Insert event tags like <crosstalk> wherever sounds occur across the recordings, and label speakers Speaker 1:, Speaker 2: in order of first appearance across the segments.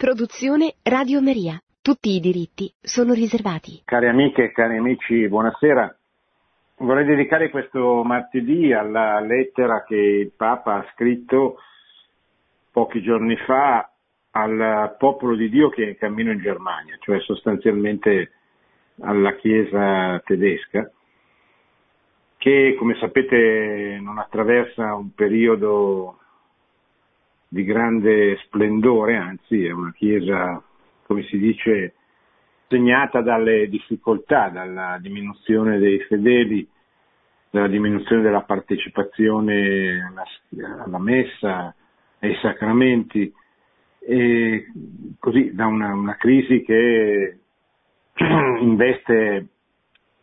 Speaker 1: Produzione Radio Maria. Tutti i diritti sono riservati.
Speaker 2: Cari amiche e cari amici, buonasera. Vorrei dedicare questo martedì alla lettera che il Papa ha scritto pochi giorni fa al popolo di Dio che è in cammino in Germania, cioè sostanzialmente alla Chiesa tedesca, che come sapete non attraversa un periodo di grande splendore, anzi è una chiesa, come si dice, segnata dalle difficoltà, dalla diminuzione dei fedeli, dalla diminuzione della partecipazione alla, alla messa, ai sacramenti, e così da una, una crisi che <clears throat> investe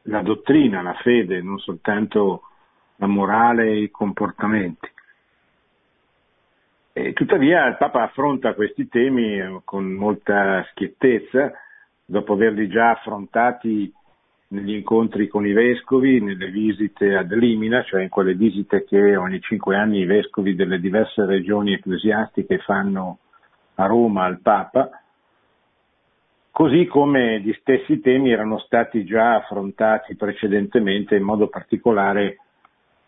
Speaker 2: la dottrina, la fede, non soltanto la morale e i comportamenti. E tuttavia il Papa affronta questi temi eh, con molta schiettezza, dopo averli già affrontati negli incontri con i vescovi, nelle visite ad Limina, cioè in quelle visite che ogni cinque anni i vescovi delle diverse regioni ecclesiastiche fanno a Roma al Papa, così come gli stessi temi erano stati già affrontati precedentemente, in modo particolare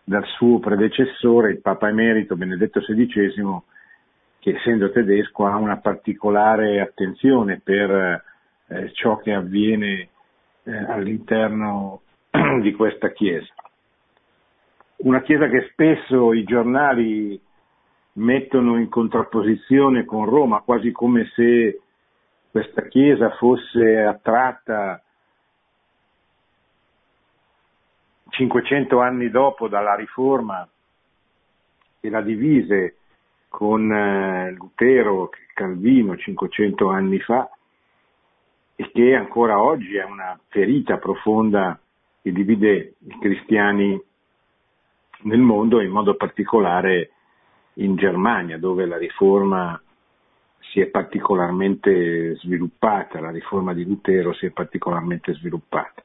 Speaker 2: dal suo predecessore, il Papa Emerito Benedetto XVI, che essendo tedesco ha una particolare attenzione per eh, ciò che avviene eh, all'interno <clears throat> di questa Chiesa. Una Chiesa che spesso i giornali mettono in contrapposizione con Roma, quasi come se questa Chiesa fosse attratta 500 anni dopo dalla Riforma e la divise con eh, Lutero, Calvino 500 anni fa e che ancora oggi è una ferita profonda che divide i cristiani nel mondo, in modo particolare in Germania, dove la riforma si è particolarmente sviluppata, la riforma di Lutero si è particolarmente sviluppata.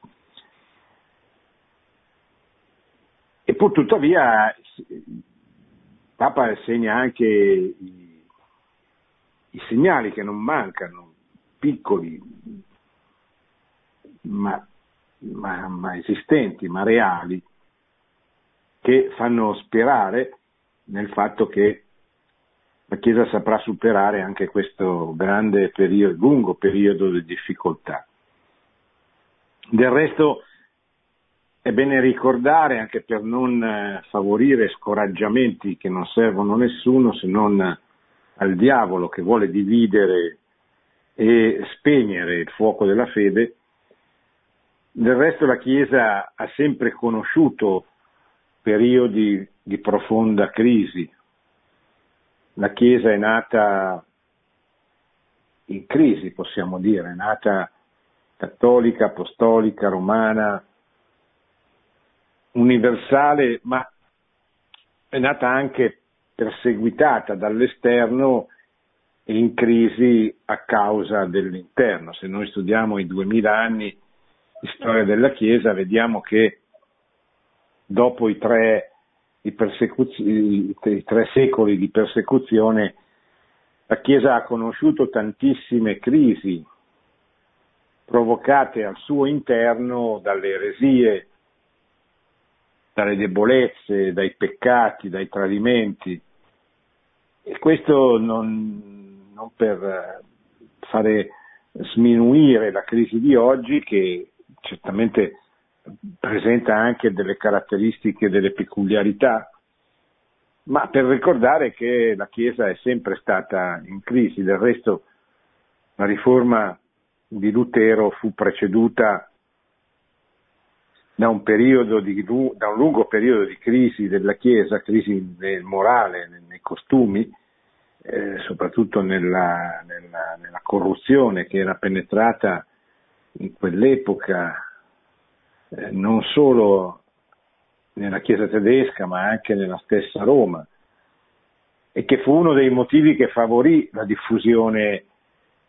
Speaker 2: E pur tuttavia Papa segna anche i, i segnali che non mancano, piccoli, ma, ma, ma esistenti, ma reali, che fanno sperare nel fatto che la Chiesa saprà superare anche questo grande periodo, lungo periodo di difficoltà. Del resto è bene ricordare, anche per non eh, favorire scoraggiamenti che non servono a nessuno se non al diavolo che vuole dividere e spegnere il fuoco della fede, del resto la Chiesa ha sempre conosciuto periodi di profonda crisi. La Chiesa è nata in crisi, possiamo dire, è nata cattolica, apostolica, romana, universale, ma è nata anche perseguitata dall'esterno e in crisi a causa dell'interno. Se noi studiamo i duemila anni di storia della Chiesa, vediamo che dopo i tre, i, i tre secoli di persecuzione, la Chiesa ha conosciuto tantissime crisi provocate al suo interno dalle eresie, dalle debolezze, dai peccati, dai tradimenti. E questo non, non per fare sminuire la crisi di oggi che certamente presenta anche delle caratteristiche, delle peculiarità, ma per ricordare che la Chiesa è sempre stata in crisi, del resto la riforma di Lutero fu preceduta da un, di, da un, lungo periodo di crisi della Chiesa, crisi nel morale, nei costumi, eh, soprattutto nella, nella, nella, corruzione che era penetrata in quell'epoca eh, non solo nella Chiesa tedesca ma anche nella stessa Roma e che fu uno dei motivi che favorì la diffusione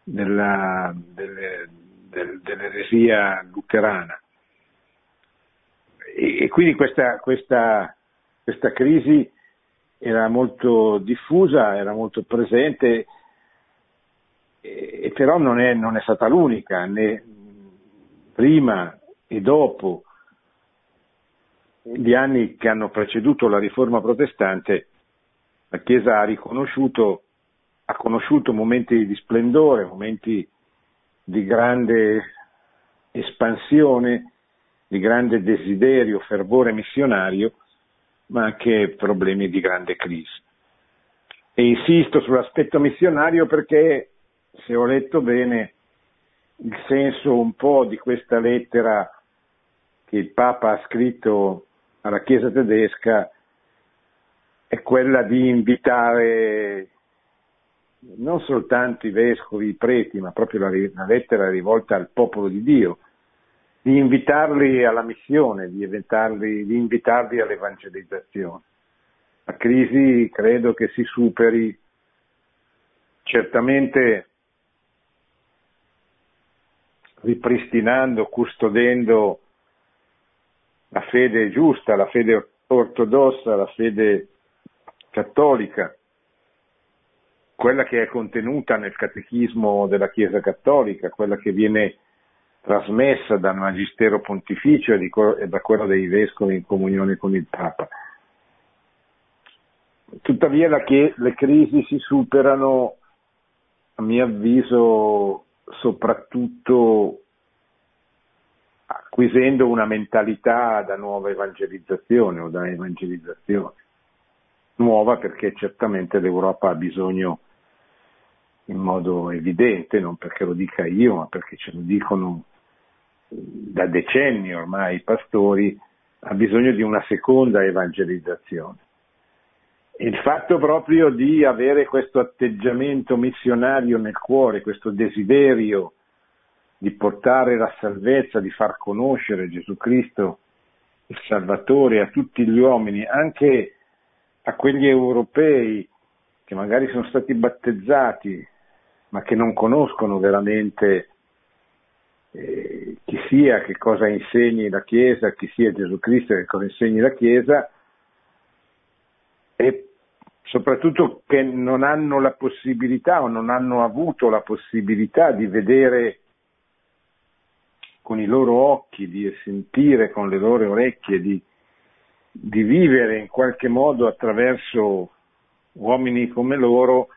Speaker 2: della, delle, del, dell'eresia luterana e, e quindi questa, questa, questa crisi era molto diffusa, era molto presente e, però non è, non è stata l'unica, né prima e dopo gli anni che hanno preceduto la riforma protestante, la Chiesa ha riconosciuto, ha conosciuto momenti di splendore, momenti di grande espansione, di grande desiderio, fervore missionario, ma anche problemi di grande crisi. E insisto sull'aspetto missionario perché, se ho letto bene, il senso un po' di questa lettera che il Papa ha scritto alla Chiesa tedesca è quella di invitare non soltanto i vescovi, i preti, ma proprio la, lettera rivolta al popolo di Dio, di invitarli alla missione, di di invitarli all'evangelizzazione. La crisi credo che si superi certamente ripristinando, custodendo la fede giusta, la fede ortodossa, la fede cattolica, quella che è contenuta nel catechismo della Chiesa cattolica, quella che viene trasmessa dal Magistero Pontificio e da quello dei vescovi in comunione con il Papa. Tuttavia le crisi si superano, a mio avviso, soprattutto acquisendo una mentalità da nuova evangelizzazione o da evangelizzazione. Nuova perché certamente l'Europa ha bisogno in modo evidente, non perché lo dica io, ma perché ce lo dicono da decenni ormai i pastori, ha bisogno di una seconda evangelizzazione. Il fatto proprio di avere questo atteggiamento missionario nel cuore, questo desiderio di portare la salvezza, di far conoscere Gesù Cristo, il Salvatore, a tutti gli uomini, anche a quegli europei che magari sono stati battezzati, ma che non conoscono veramente chi sia, che cosa insegni la Chiesa, chi sia Gesù Cristo, che cosa insegni la Chiesa, e soprattutto che non hanno la possibilità o non hanno avuto la possibilità di vedere con i loro occhi, di sentire con le loro orecchie, di, di vivere in qualche modo attraverso uomini come loro,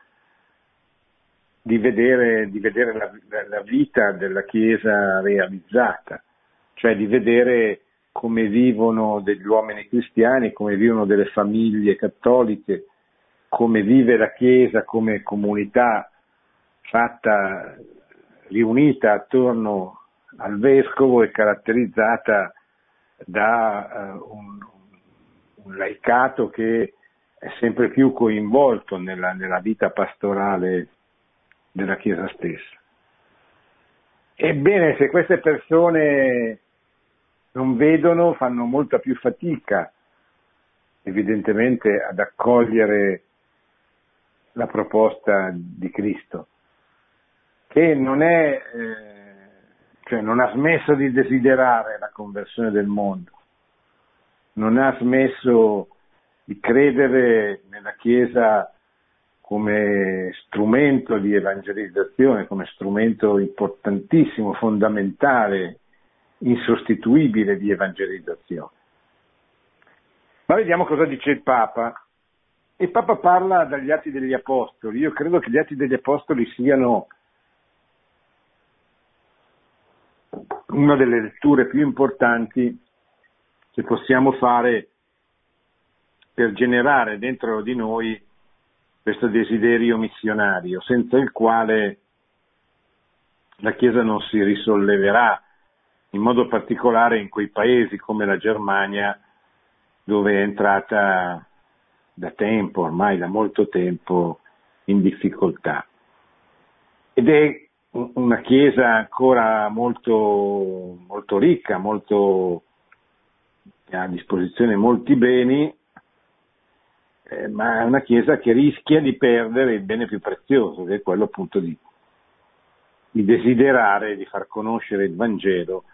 Speaker 2: di vedere, di vedere la, la, vita della Chiesa realizzata, cioè di vedere come vivono degli uomini cristiani, come vivono delle famiglie cattoliche, come vive la Chiesa come comunità fatta, riunita attorno al vescovo e caratterizzata da uh, un, un, laicato che è sempre più coinvolto nella, nella vita pastorale della Chiesa stessa. Ebbene, se queste persone non vedono, fanno molta più fatica, evidentemente, ad accogliere la proposta di Cristo, che non, è, eh, cioè non ha smesso di desiderare la conversione del mondo, non ha smesso di credere nella Chiesa come strumento di evangelizzazione, come strumento importantissimo, fondamentale, insostituibile di evangelizzazione. Ma vediamo cosa dice il Papa il Papa parla dagli Atti degli Apostoli. Io credo che gli Atti degli Apostoli siano una delle letture più importanti che possiamo fare per generare dentro di noi questo desiderio missionario, senza il quale la Chiesa non si risolleverà, in modo particolare in quei paesi come la Germania, dove è entrata da tempo, ormai da molto tempo, in difficoltà. Ed è una chiesa ancora molto, molto ricca, molto, ha a disposizione molti beni, eh, ma è una chiesa che rischia di perdere il bene più prezioso, che è quello appunto di, di desiderare di far conoscere il Vangelo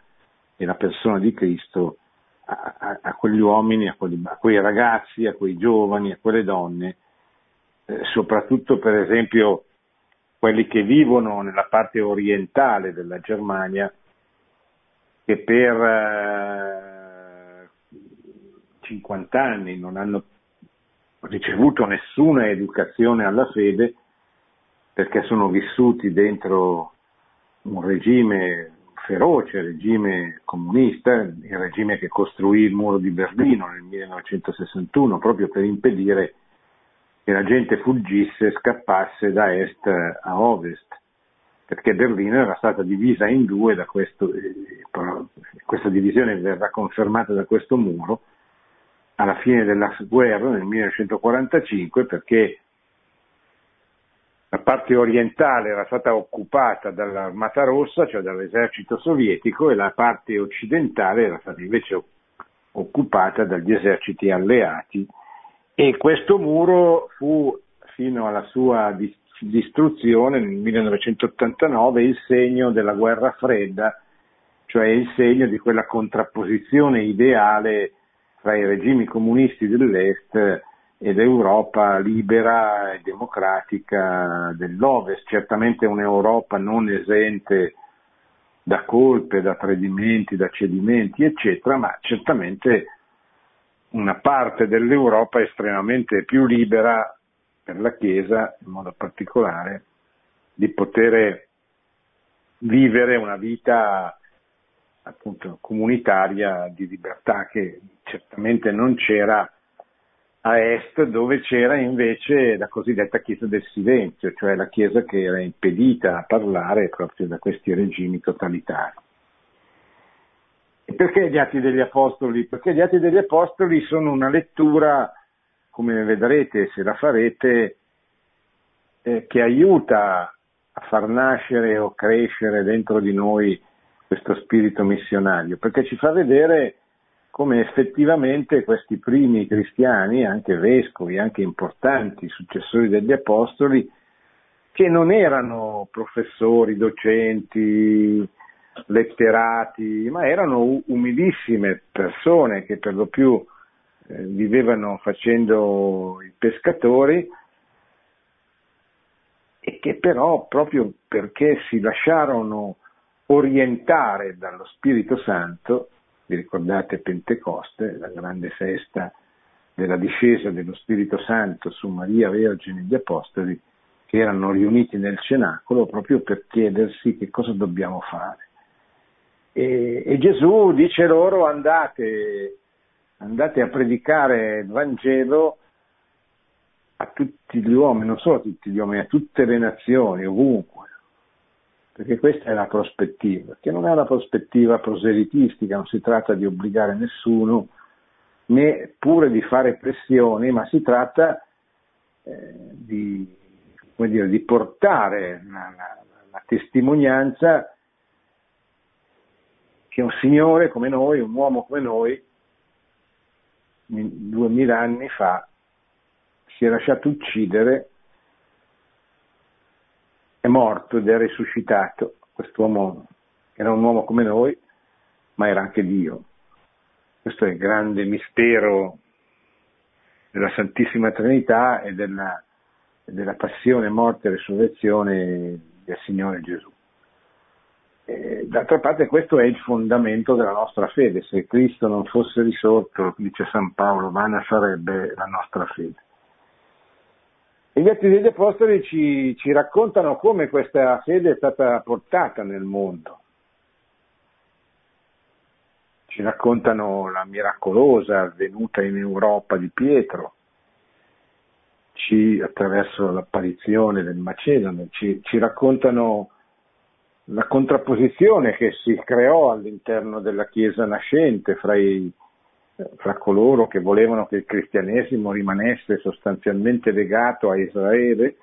Speaker 2: e la persona di Cristo a, a, quegli uomini, a, quelli, a, quei ragazzi, a quei giovani, a quelle donne, eh, soprattutto per esempio quelli che vivono nella parte orientale della Germania, che per eh, 50 anni non hanno ricevuto nessuna educazione alla fede perché sono vissuti dentro un regime feroce, regime comunista, il regime che costruì il muro di Berlino nel 1961 proprio per impedire che la gente fuggisse scappasse da est a ovest, perché Berlino era stata divisa in due da questo, eh, questa divisione verrà confermata da questo muro alla fine della guerra nel 1945 perché la parte orientale era stata occupata dall'Armata Rossa, cioè dall'esercito sovietico, e la parte occidentale era stata invece occupata dagli eserciti alleati. E questo muro fu fino alla sua distruzione nel 1989 il segno della guerra fredda, cioè il segno di quella contrapposizione ideale tra i regimi comunisti dell'Est e l'Europa libera e democratica dell'Ovest, certamente un'Europa non esente da colpe, da tradimenti, da cedimenti, eccetera, ma certamente una parte dell'Europa estremamente più libera per la Chiesa, in modo particolare, di poter vivere una vita appunto comunitaria di libertà che certamente non c'era a est dove c'era invece la cosiddetta Chiesa del silenzio, cioè la Chiesa che era impedita a parlare proprio da questi regimi totalitari. E perché gli Atti degli Apostoli? Perché gli Atti degli Apostoli sono una lettura, come vedrete se la farete, eh, che aiuta a far nascere o crescere dentro di noi questo spirito missionario, perché ci fa vedere come effettivamente questi primi cristiani, anche vescovi, anche importanti, successori degli apostoli, che non erano professori, docenti, letterati, ma erano umilissime persone che per lo più eh, vivevano facendo i pescatori e che però proprio perché si lasciarono orientare dallo Spirito Santo vi ricordate Pentecoste, la grande festa della discesa dello Spirito Santo su Maria Vergine e gli Apostoli, che erano riuniti nel cenacolo proprio per chiedersi che cosa dobbiamo fare. E, e Gesù dice loro andate, andate a predicare il Vangelo a tutti gli uomini, non solo a tutti gli uomini, a tutte le nazioni, ovunque perché questa è la prospettiva, che non è una prospettiva proselitistica, non si tratta di obbligare nessuno, né pure di fare pressioni, ma si tratta eh, di, dire, di, portare la, la, la testimonianza che un signore come noi, un uomo come noi, duemila anni fa, si è lasciato uccidere è morto ed è risuscitato. Quest'uomo era un uomo come noi, ma era anche Dio. Questo è il grande mistero della Santissima Trinità e della, della passione, morte e risurrezione del Signore Gesù. E, d'altra parte questo è il fondamento della nostra fede. Se Cristo non fosse risorto, dice San Paolo, vana sarebbe la nostra fede. E gli Atti degli Apostoli ci, ci raccontano come questa fede è stata portata nel mondo. Ci raccontano la miracolosa venuta in Europa di Pietro, ci, attraverso l'apparizione del Macedone, ci, ci raccontano la contrapposizione che si creò all'interno della Chiesa nascente fra i fra coloro che volevano che il cristianesimo rimanesse sostanzialmente legato a Israele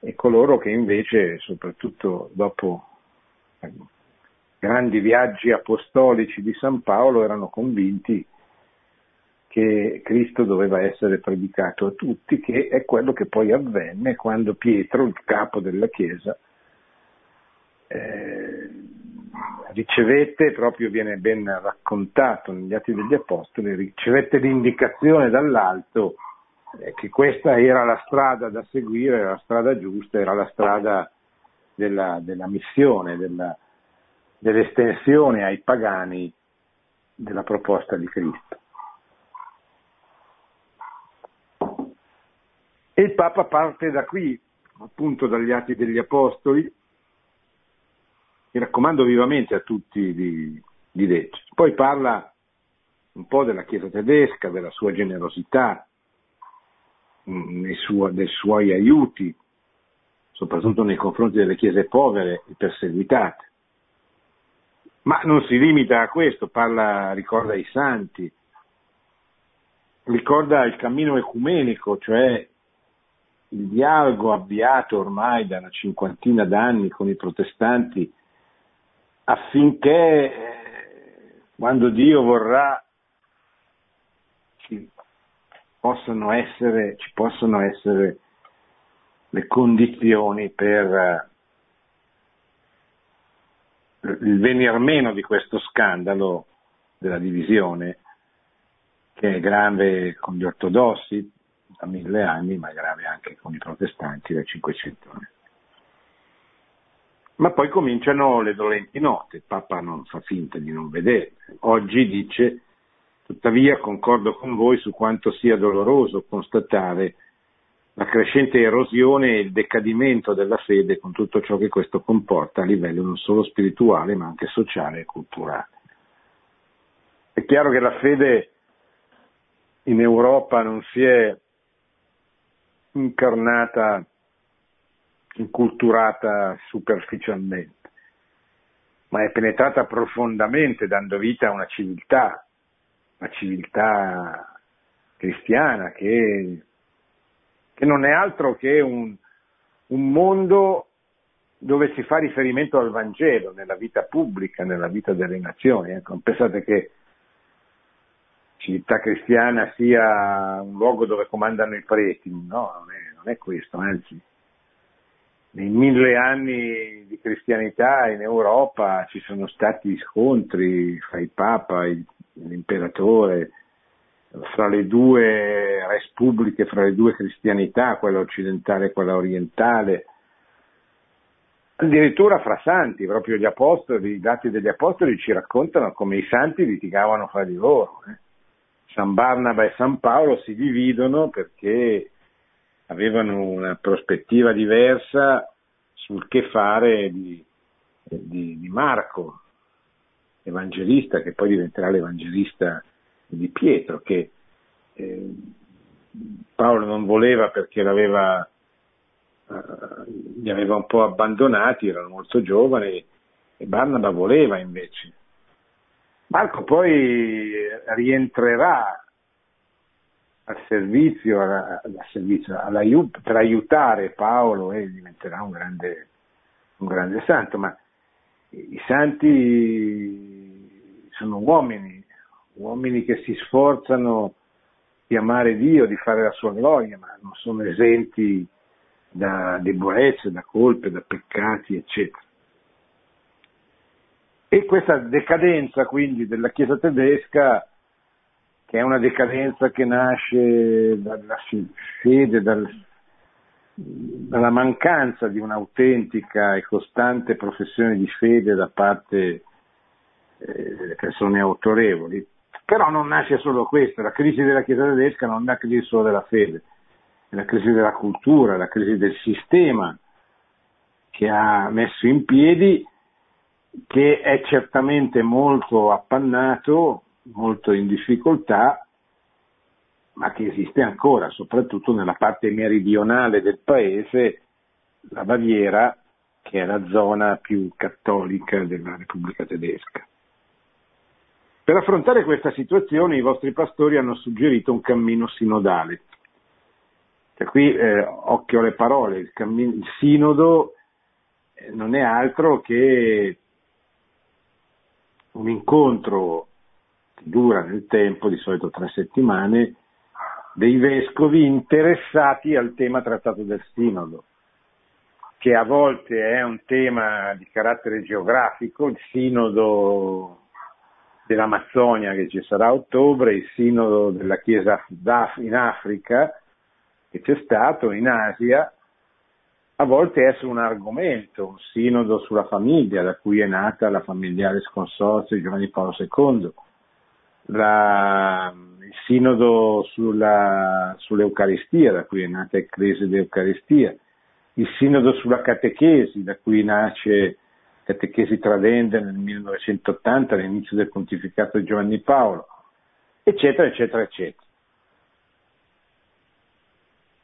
Speaker 2: e coloro che invece, soprattutto dopo grandi viaggi apostolici di San Paolo, erano convinti che Cristo doveva essere predicato a tutti, che è quello che poi avvenne quando Pietro, il capo della Chiesa, eh, ricevette, proprio viene ben raccontato negli Atti degli Apostoli, ricevette l'indicazione dall'alto che questa era la strada da seguire, era la strada giusta, era la strada della, della missione, della, dell'estensione ai pagani della proposta di Cristo. E il Papa parte da qui, appunto dagli Atti degli Apostoli, mi raccomando vivamente a tutti di, di leggerli. Poi parla un po' della Chiesa tedesca, della sua generosità, mm, suo, dei suoi aiuti, soprattutto nei confronti delle chiese povere e perseguitate. Ma non si limita a questo, parla, ricorda i santi, ricorda il cammino ecumenico, cioè il dialogo avviato ormai da una cinquantina d'anni con i protestanti affinché eh, quando Dio vorrà ci possano essere, ci possono essere le condizioni per eh, il venir meno di questo scandalo della divisione che è grave con gli ortodossi da mille anni, ma è grave anche con i protestanti da 500 anni. Ma poi cominciano le dolenti note, Papa non fa finta di non vedere. Oggi dice, tuttavia concordo con voi su quanto sia doloroso constatare la crescente erosione e il decadimento della fede con tutto ciò che questo comporta a livello non solo spirituale ma anche sociale e culturale. È chiaro che la fede in Europa non si è incarnata inculturata superficialmente, ma è penetrata profondamente dando vita a una civiltà, una civiltà cristiana che, che non è altro che un, un mondo dove si fa riferimento al Vangelo nella vita pubblica, nella vita delle nazioni. Ecco, pensate che civiltà cristiana sia un luogo dove comandano i preti, no, non è, non è questo, anzi nei mille anni di cristianità in Europa ci sono stati scontri fra il Papa e l'imperatore, fra le due respubbliche, fra le due cristianità, quella occidentale e quella orientale, addirittura fra santi, proprio gli apostoli, i dati degli apostoli ci raccontano come i santi litigavano fra di loro. Eh. San Barnaba e San Paolo si dividono perché avevano una prospettiva diversa sul che fare di, di, di Marco, evangelista, che poi diventerà l'evangelista di Pietro, che eh, Paolo non voleva perché l'aveva, eh, li aveva un po' abbandonati, erano molto giovani, e Barnaba voleva invece. Marco poi rientrerà al servizio, al servizio per aiutare Paolo e diventerà un grande, un grande santo, ma i santi sono uomini, uomini che si sforzano di amare Dio, di fare la sua gloria, ma non sono esenti da debolezze, da colpe, da peccati, eccetera. E questa decadenza quindi della Chiesa tedesca è una decadenza che nasce dalla fede, dal, dalla mancanza di un'autentica e costante professione di fede da parte eh, delle persone autorevoli. Però non nasce solo questo, la crisi della Chiesa tedesca non è la crisi solo della fede, è la crisi della cultura, la crisi del sistema che ha messo in piedi, che è certamente molto appannato molto in difficoltà, ma che esiste ancora, soprattutto nella parte meridionale del paese, la Baviera, che è la zona più cattolica della Repubblica tedesca. Per affrontare questa situazione i vostri pastori hanno suggerito un cammino sinodale. Cioè, qui eh, occhio alle parole, il, cammino, il sinodo eh, non è altro che un incontro dura nel tempo, di solito tre settimane, dei vescovi interessati al tema trattato del sinodo, che a volte è un tema di carattere geografico, il sinodo dell'Amazzonia che ci sarà a ottobre, il sinodo della Chiesa in Africa, che c'è stato in Asia, a volte essere un argomento, un sinodo sulla famiglia, da cui è nata la familiare sconsorzio di Giovanni Paolo II, la, il sinodo sulla, sull'Eucaristia, da cui è nata Ecclesia d'Eucaristia, il sinodo sulla catechesi, da cui nasce Catechesi Tradende nel 1980, all'inizio del pontificato di Giovanni Paolo, eccetera, eccetera, eccetera.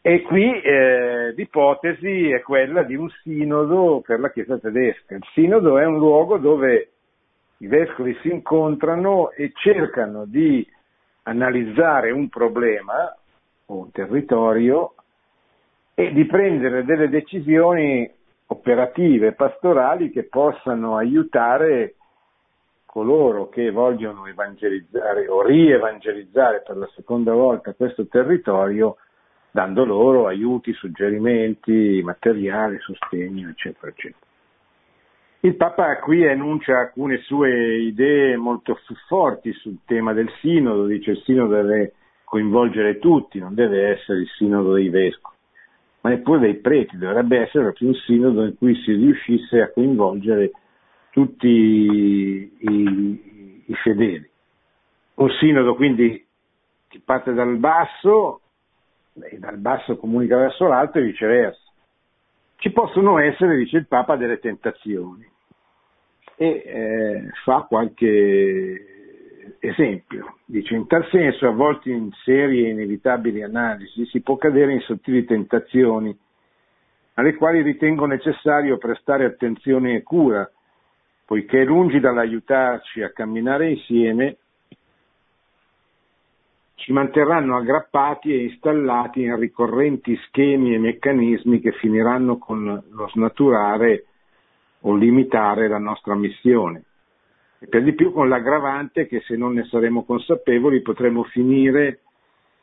Speaker 2: E qui eh, l'ipotesi è quella di un sinodo per la Chiesa tedesca. Il sinodo è un luogo dove i vescovi si incontrano e cercano di analizzare un problema o un territorio e di prendere delle decisioni operative, pastorali che possano aiutare coloro che vogliono evangelizzare o rievangelizzare per la seconda volta questo territorio, dando loro aiuti, suggerimenti, materiali, sostegno, eccetera, eccetera. Il Papa qui enuncia alcune sue idee molto forti sul tema del sinodo, dice il sinodo deve coinvolgere tutti, non deve essere il sinodo dei vescovi, ma neppure dei preti, dovrebbe essere proprio un sinodo in cui si riuscisse a coinvolgere tutti i, i fedeli. Un sinodo quindi che parte dal basso e dal basso comunica verso l'alto e viceversa. Ci possono essere, dice il Papa, delle tentazioni e eh, fa qualche esempio. Dice, in tal senso, a volte in serie e inevitabili analisi si può cadere in sottili tentazioni alle quali ritengo necessario prestare attenzione e cura, poiché lungi dall'aiutarci a camminare insieme, ci manterranno aggrappati e installati in ricorrenti schemi e meccanismi che finiranno con lo snaturare o limitare la nostra missione. E per di più con l'aggravante che se non ne saremo consapevoli potremo finire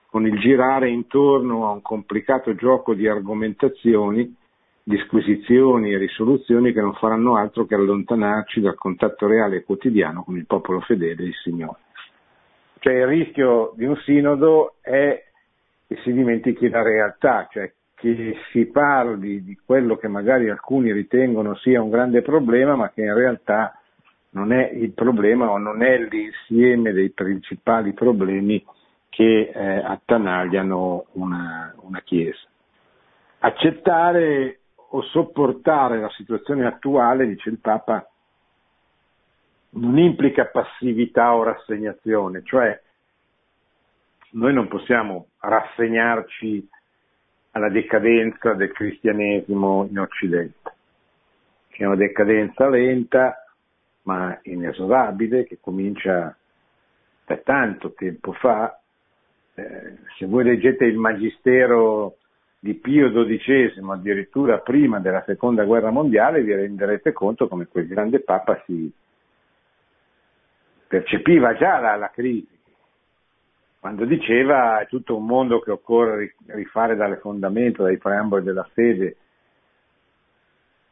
Speaker 2: con il girare intorno a un complicato gioco di argomentazioni, disquisizioni e risoluzioni che non faranno altro che allontanarci dal contatto reale e quotidiano con il popolo fedele e il Signore. Cioè il rischio di un sinodo è che si dimentichi la realtà, cioè che si parli di quello che magari alcuni ritengono sia un grande problema, ma che in realtà non è il problema o non è l'insieme dei principali problemi che eh, attanagliano una, una Chiesa. Accettare o sopportare la situazione attuale, dice il Papa, non implica passività o rassegnazione, cioè noi non possiamo rassegnarci alla decadenza del cristianesimo in Occidente, che è una decadenza lenta ma inesorabile che comincia da tanto tempo fa. Eh, se voi leggete il Magistero di Pio XII, addirittura prima della seconda guerra mondiale, vi renderete conto come quel grande Papa si percepiva già la, la crisi quando diceva è tutto un mondo che occorre rifare dalle fondamenta, dai preamboli della fede,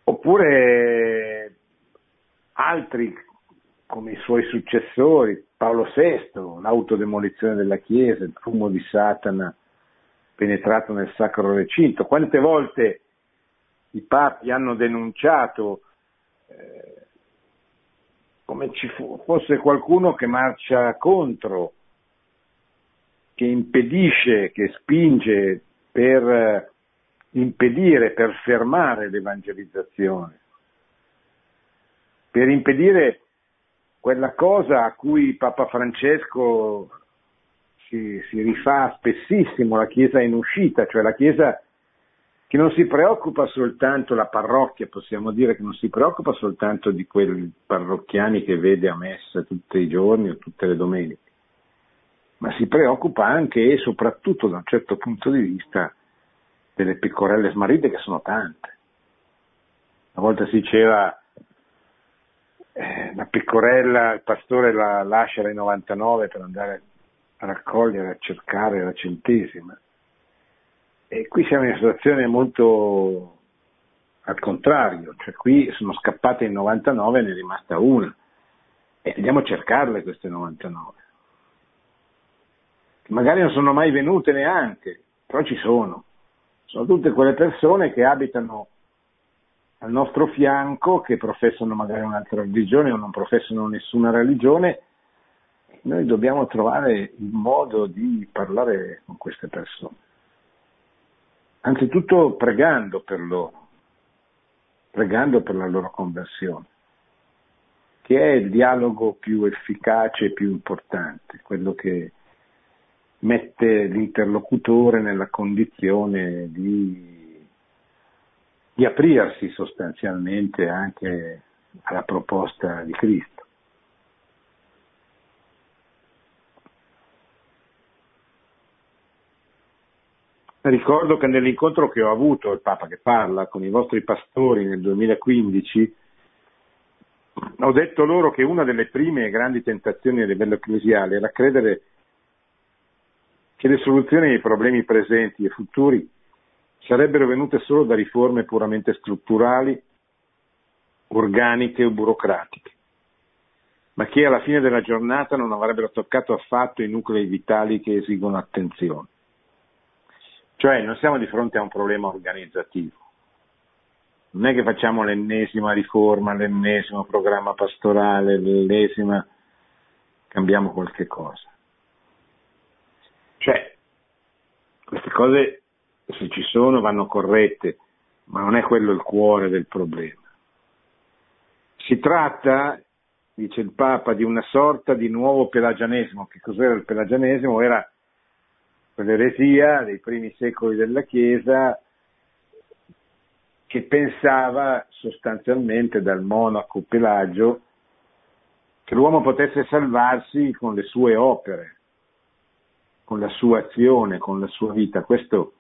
Speaker 2: oppure altri come i suoi successori, Paolo VI, l'autodemolizione della Chiesa, il fumo di Satana penetrato nel sacro recinto. Quante volte i papi hanno denunciato eh, come ci fosse qualcuno che marcia contro che impedisce, che spinge per eh, impedire, per fermare l'evangelizzazione, per impedire quella cosa a cui Papa Francesco si, si rifà spessissimo, la Chiesa in uscita, cioè la Chiesa che non si preoccupa soltanto, la parrocchia possiamo dire che non si preoccupa soltanto di quei parrocchiani che vede a messa tutti i giorni o tutte le domeniche, ma si preoccupa anche e soprattutto da un certo punto di vista delle piccorelle smarrite che sono tante. Una volta si diceva eh, la piccorella, il pastore la lascia alle 99 per andare a raccogliere, a cercare la centesima. E qui siamo in una situazione molto al contrario, cioè qui sono scappate in 99 e ne è rimasta una. E andiamo a cercarle queste 99 magari non sono mai venute neanche, però ci sono. sono tutte quelle persone che abitano al nostro fianco, che professano magari un'altra religione o non professano nessuna religione, noi dobbiamo trovare il modo di parlare con queste persone. Anzitutto pregando per loro, pregando per la loro conversione, che è il dialogo più efficace e più importante, quello che mette l'interlocutore nella condizione di, di aprirsi sostanzialmente anche alla proposta di Cristo. Ricordo che nell'incontro che ho avuto, il Papa che parla, con i vostri pastori nel 2015, ho detto loro che una delle prime grandi tentazioni a livello ecclesiale era credere che le soluzioni ai problemi presenti e futuri sarebbero venute solo da riforme puramente strutturali, organiche o burocratiche, ma che alla fine della giornata non avrebbero toccato affatto i nuclei vitali che esigono attenzione. Cioè non siamo di fronte a un problema organizzativo, non è che facciamo l'ennesima riforma, l'ennesimo programma pastorale, l'ennesima, cambiamo qualche cosa. Cioè, queste cose se ci sono vanno corrette, ma non è quello il cuore del problema. Si tratta, dice il Papa, di una sorta di nuovo pelagianesimo. Che cos'era il pelagianesimo? Era quell'eresia dei primi secoli della Chiesa che pensava sostanzialmente dal monaco Pelagio che l'uomo potesse salvarsi con le sue opere, con la sua azione, con la sua vita. Questo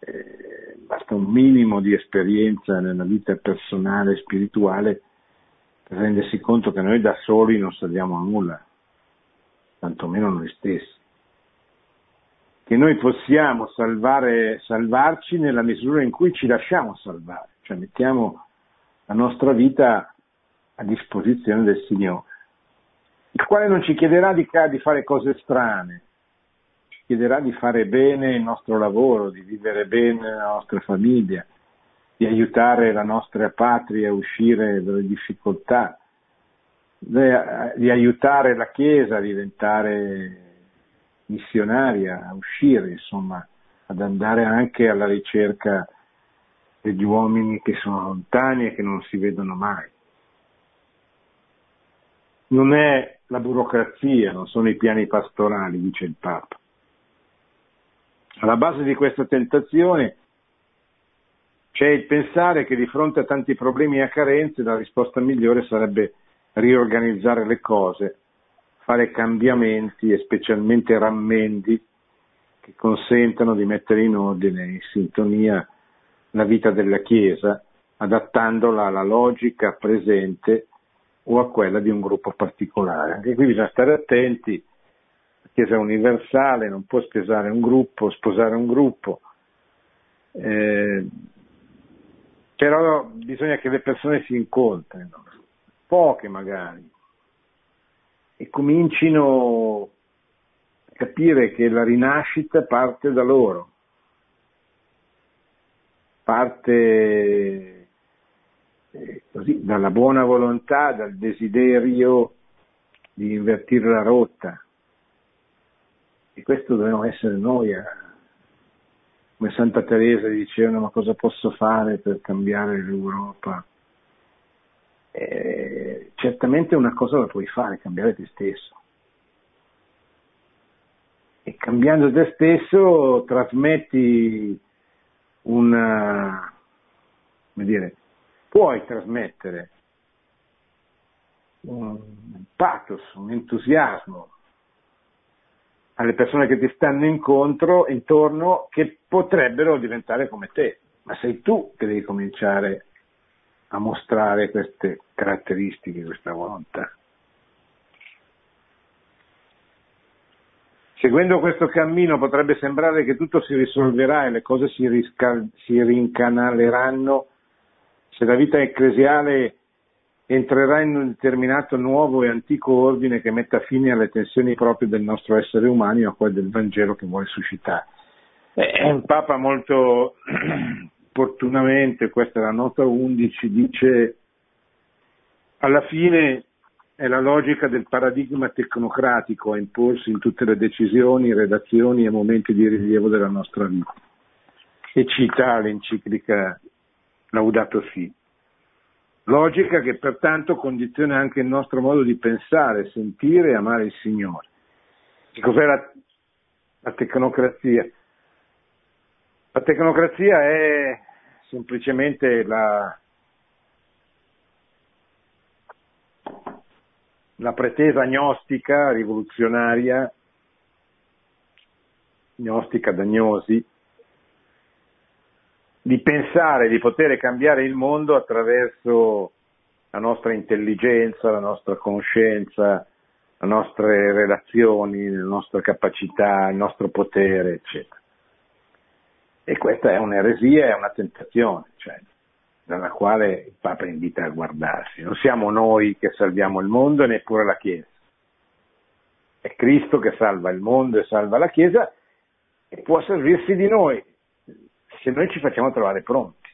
Speaker 2: eh, basta un minimo di esperienza nella vita personale e spirituale per rendersi conto che noi da soli non salviamo nulla, tantomeno noi stessi. Che noi possiamo salvare, salvarci nella misura in cui ci lasciamo salvare, cioè mettiamo la nostra vita a disposizione del Signore, il quale non ci chiederà di, di fare cose strane, chiederà di fare bene il nostro lavoro, di vivere bene la nostra famiglia, di aiutare la nostra patria a uscire dalle difficoltà, di aiutare la Chiesa a diventare missionaria, a uscire, insomma, ad andare anche alla ricerca degli uomini che sono lontani e che non si vedono mai. Non è la burocrazia, non sono i piani pastorali, dice il Papa. Alla base di questa tentazione c'è il pensare che di fronte a tanti problemi e a carenze la risposta migliore sarebbe riorganizzare le cose, fare cambiamenti e specialmente rammendi che consentano di mettere in ordine, in sintonia la vita della Chiesa, adattandola alla logica presente o a quella di un gruppo particolare. Anche qui bisogna stare attenti Chiesa universale, non può sposare un gruppo, sposare un gruppo, eh, però bisogna che le persone si incontrino, poche magari, e comincino a capire che la rinascita parte da loro, parte eh, così, dalla buona volontà, dal desiderio di invertire la rotta. E questo dobbiamo essere noi, a, come Santa Teresa dicevano, ma cosa posso fare per cambiare l'Europa? Eh, certamente una cosa la puoi fare, cambiare te stesso. E cambiando te stesso trasmetti una, come dire, puoi trasmettere un pathos, un entusiasmo, alle persone che ti stanno incontro, intorno che potrebbero diventare come te, ma sei tu che devi cominciare a mostrare queste caratteristiche, questa volontà. Seguendo questo cammino potrebbe sembrare che tutto si risolverà e le cose si, riscal- si rincanaleranno se la vita ecclesiale entrerà in un determinato nuovo e antico ordine che metta fine alle tensioni proprie del nostro essere umano e a quelle del Vangelo che vuole suscitare. È un Papa molto <clears throat> opportunamente, questa è la nota 11, dice alla fine è la logica del paradigma tecnocratico a imporsi in tutte le decisioni, redazioni e momenti di rilievo della nostra vita. E cita l'enciclica Laudato Si. Logica che pertanto condiziona anche il nostro modo di pensare, sentire e amare il Signore. Che cos'è la, la tecnocrazia? La tecnocrazia è semplicemente la, la pretesa gnostica rivoluzionaria, gnostica da gnosi, di pensare di poter cambiare il mondo attraverso la nostra intelligenza, la nostra conoscenza, le nostre relazioni, le nostre capacità, il nostro potere, eccetera. E questa è un'eresia, è una tentazione, cioè, dalla quale il Papa invita a guardarsi. Non siamo noi che salviamo il mondo neppure la Chiesa. È Cristo che salva il mondo e salva la Chiesa e può servirsi di noi se noi ci facciamo trovare pronti,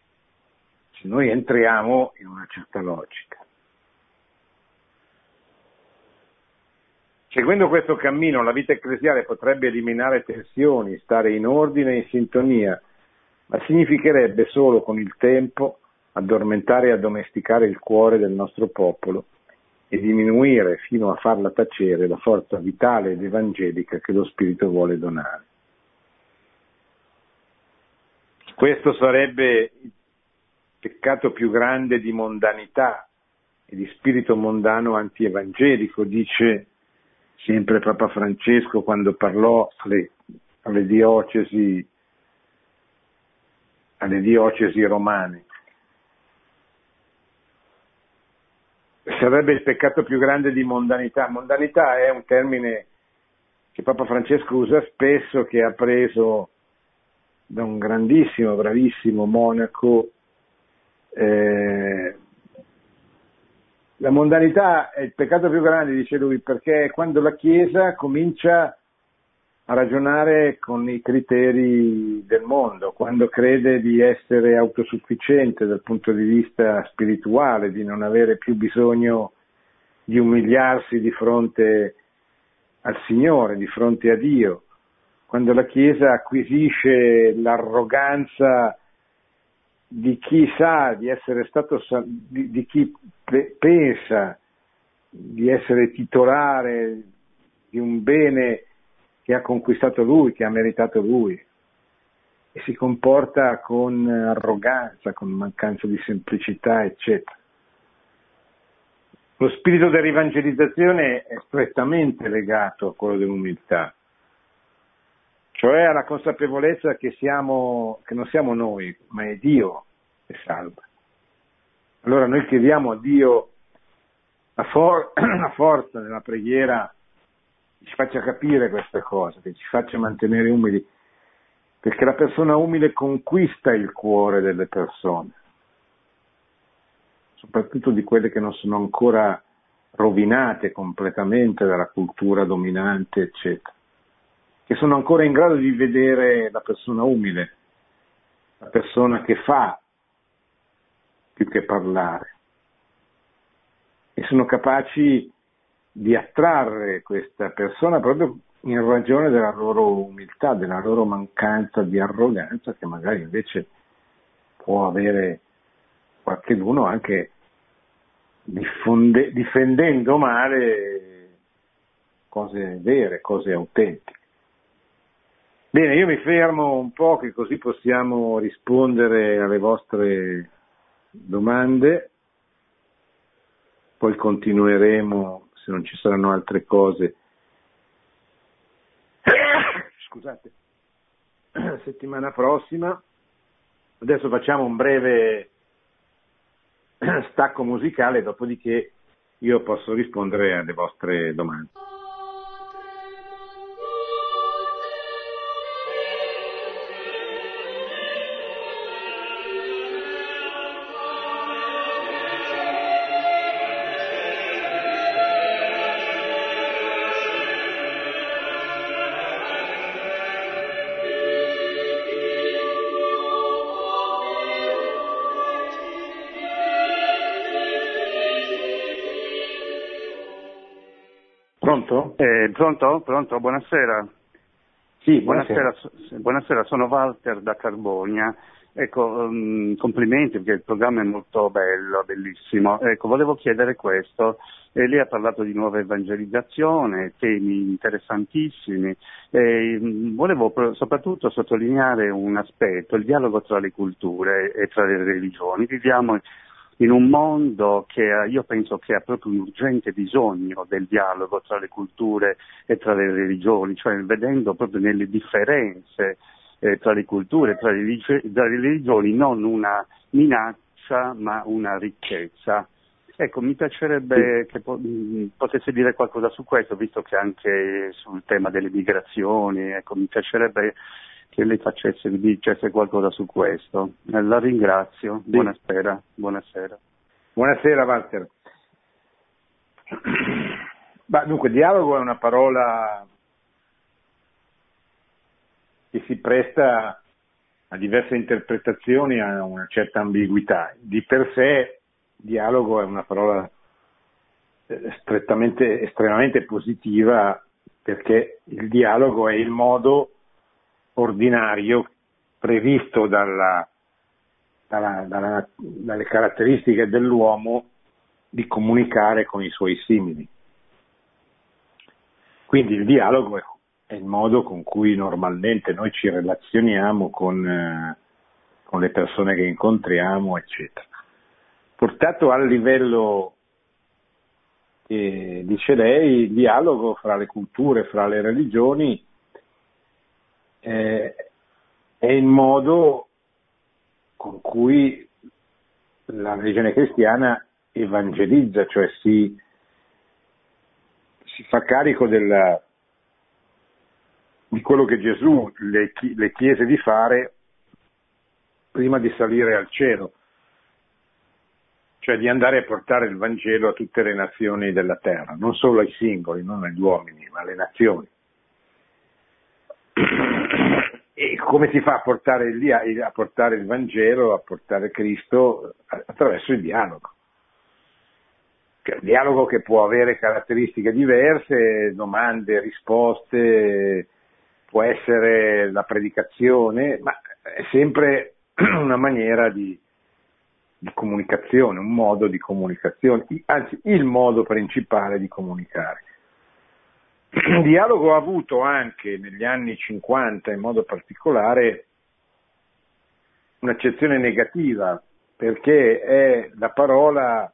Speaker 2: se noi entriamo in una certa logica. Seguendo questo cammino la vita ecclesiale potrebbe eliminare tensioni, stare in ordine e in sintonia, ma significherebbe solo con il tempo addormentare e addomesticare il cuore del nostro popolo e diminuire fino a farla tacere la forza vitale ed evangelica che lo Spirito vuole donare. Questo sarebbe il peccato più grande di mondanità e di spirito mondano antievangelico, dice sempre Papa Francesco quando parlò alle, alle, diocesi, alle diocesi romane. Sarebbe il peccato più grande di mondanità. Mondanità è un termine che Papa Francesco usa spesso, che ha preso da un grandissimo, bravissimo monaco eh, la mondanità è il peccato più grande, dice lui, perché è quando la Chiesa comincia a ragionare con i criteri del mondo, quando crede di essere autosufficiente dal punto di vista spirituale, di non avere più bisogno di umiliarsi di fronte al Signore, di fronte a Dio, quando la Chiesa acquisisce l'arroganza di chi sa di essere stato, di, di chi pe- pensa di essere titolare di un bene che ha conquistato lui, che ha meritato lui, e si comporta con arroganza, con mancanza di semplicità, eccetera. Lo spirito dell'evangelizzazione è strettamente legato a quello dell'umiltà cioè alla consapevolezza che, siamo, che non siamo noi, ma è Dio che salva. Allora noi chiediamo a Dio la, for- <clears throat> la forza nella preghiera che ci faccia capire queste cose, che ci faccia mantenere umili, perché la persona umile conquista il cuore delle persone, soprattutto di quelle che non sono ancora rovinate completamente dalla cultura dominante, eccetera che sono ancora in grado di vedere la persona umile, la persona che fa più che parlare. E sono capaci di attrarre questa persona proprio in ragione della loro umiltà, della loro mancanza di arroganza che magari invece può avere qualcheduno anche diffonde, difendendo male cose vere, cose autentiche. Bene, io mi fermo un po' che così possiamo rispondere alle vostre domande, poi continueremo se non ci saranno altre cose. <coughs> Scusate, <coughs> settimana prossima. Adesso facciamo un breve <coughs> stacco musicale, dopodiché io posso rispondere alle vostre domande. Pronto?
Speaker 3: Pronto? Buonasera.
Speaker 2: Sì, buonasera.
Speaker 3: Buonasera, buonasera, sono Walter da Carbonia. Ecco, um, complimenti perché il programma è molto bello, bellissimo. Ecco, volevo chiedere questo. Eh, lei ha parlato di nuova evangelizzazione, temi interessantissimi. Eh, volevo soprattutto sottolineare un aspetto, il dialogo tra le culture e tra le religioni. Viviamo in un mondo che io penso che ha proprio un urgente bisogno del dialogo tra le culture e tra le religioni, cioè vedendo proprio nelle differenze eh, tra le culture, tra le, tra le religioni, non una minaccia ma una ricchezza. Ecco, mi piacerebbe che po- potesse dire qualcosa su questo, visto che anche sul tema delle migrazioni, ecco, mi piacerebbe che lei facesse, dicesse qualcosa su questo. Eh, la ringrazio, sì. buonasera. Buonasera,
Speaker 2: buonasera Walter. Bah, dunque, dialogo è una parola che si presta a diverse interpretazioni, a una certa ambiguità. Di per sé dialogo è una parola eh, strettamente, estremamente positiva perché il dialogo è il modo ordinario previsto dalla, dalla, dalla, dalle caratteristiche dell'uomo di comunicare con i suoi simili. Quindi il dialogo è il modo con cui normalmente noi ci relazioniamo con, eh, con le persone che incontriamo, eccetera. Portato al livello che dice lei, il dialogo fra le culture, fra le religioni, eh, è il modo con cui la religione cristiana evangelizza, cioè si, si fa carico della, di quello che Gesù le, le chiese di fare prima di salire al cielo, cioè di andare a portare il Vangelo a tutte le nazioni della terra, non solo ai singoli, non agli uomini, ma alle nazioni. E come si fa a portare il, a portare il Vangelo, a portare Cristo? Attraverso il dialogo. Cioè, il dialogo che può avere caratteristiche diverse, domande, risposte, può essere la predicazione, ma è sempre <clears throat> una maniera di, di comunicazione, un modo di comunicazione, anzi il modo principale di comunicare. Il dialogo ha avuto anche negli anni 50 in modo particolare un'accezione negativa perché è la parola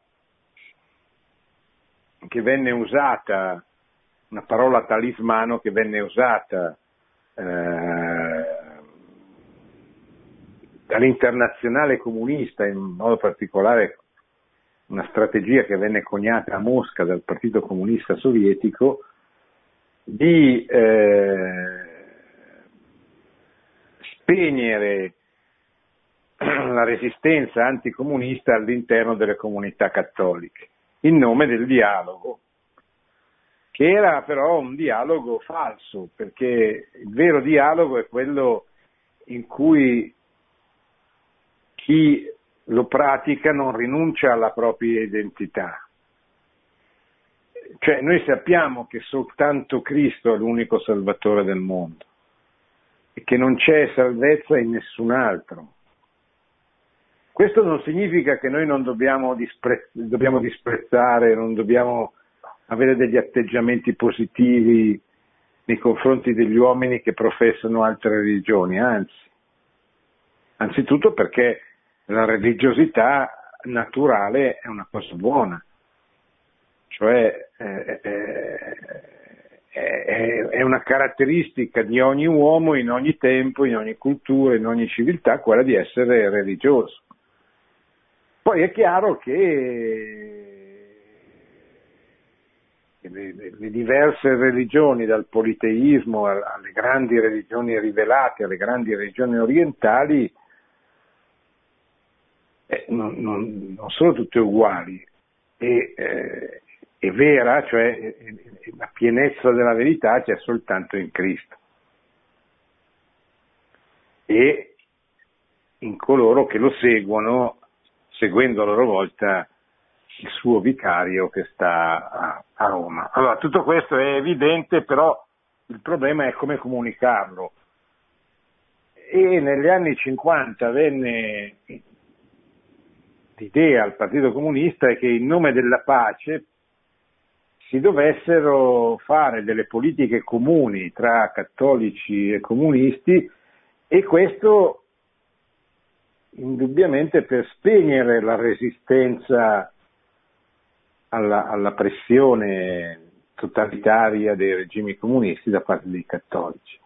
Speaker 2: che venne usata, una parola talismano che venne usata eh, dall'internazionale comunista, in modo particolare una strategia che venne coniata a Mosca dal Partito Comunista Sovietico, di eh, spegnere la resistenza anticomunista all'interno delle comunità cattoliche, in nome del dialogo che era però un dialogo falso, perché il vero dialogo è quello in cui chi lo pratica non rinuncia alla propria identità. Cioè noi sappiamo che soltanto Cristo è l'unico salvatore del mondo e che non c'è salvezza in nessun altro. Questo non significa che noi non dobbiamo, dispre- dobbiamo disprezzare, non dobbiamo avere degli atteggiamenti positivi nei confronti degli uomini che professano altre religioni, anzi, anzitutto perché la religiosità naturale è una cosa buona, cioè eh, eh, è una caratteristica di ogni uomo in ogni tempo, in ogni cultura, in ogni civiltà, quella di essere religioso. Poi è chiaro che le, diverse religioni, dal politeismo alle grandi religioni rivelate, alle grandi religioni orientali, eh, non, non, non, sono tutte uguali. E, eh, è vera, cioè la pienezza della verità c'è soltanto in Cristo. E in coloro che lo seguono, seguendo a loro volta il suo vicario che sta a Roma. Allora, tutto questo è evidente, però il problema è come comunicarlo. E negli anni 50 venne l'idea al Partito Comunista che in nome della pace si dovessero fare delle politiche comuni tra cattolici e comunisti e questo indubbiamente per spegnere la resistenza alla, alla pressione totalitaria dei regimi comunisti da parte dei cattolici.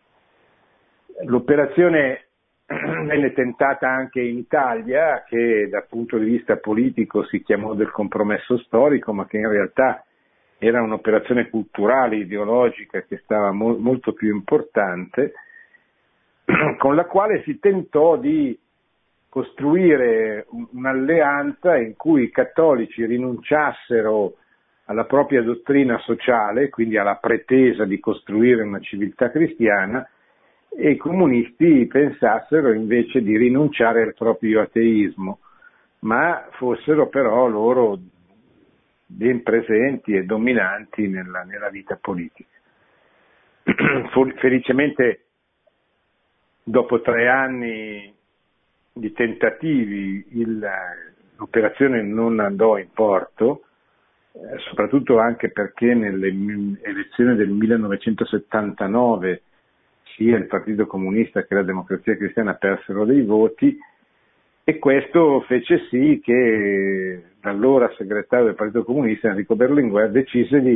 Speaker 2: L'operazione <clears throat> venne tentata anche in Italia, che dal punto di vista politico si chiamò del compromesso storico, ma che in realtà era un'operazione culturale, ideologica, che stava mo- molto più importante, <clears throat> con la quale si tentò di costruire un'alleanza in cui i cattolici rinunciassero alla propria dottrina sociale, quindi alla pretesa di costruire una civiltà cristiana, e i comunisti pensassero invece di rinunciare al proprio ateismo, ma fossero però loro ben presenti e dominanti nella, nella vita politica. <clears throat> Felicemente dopo tre anni di tentativi il, l'operazione non andò in porto, eh, soprattutto anche perché nelle elezioni del 1979 sia il Partito Comunista che la Democrazia Cristiana persero dei voti e questo fece sì che l'allora segretario del Partito Comunista Enrico Berlinguer decise di,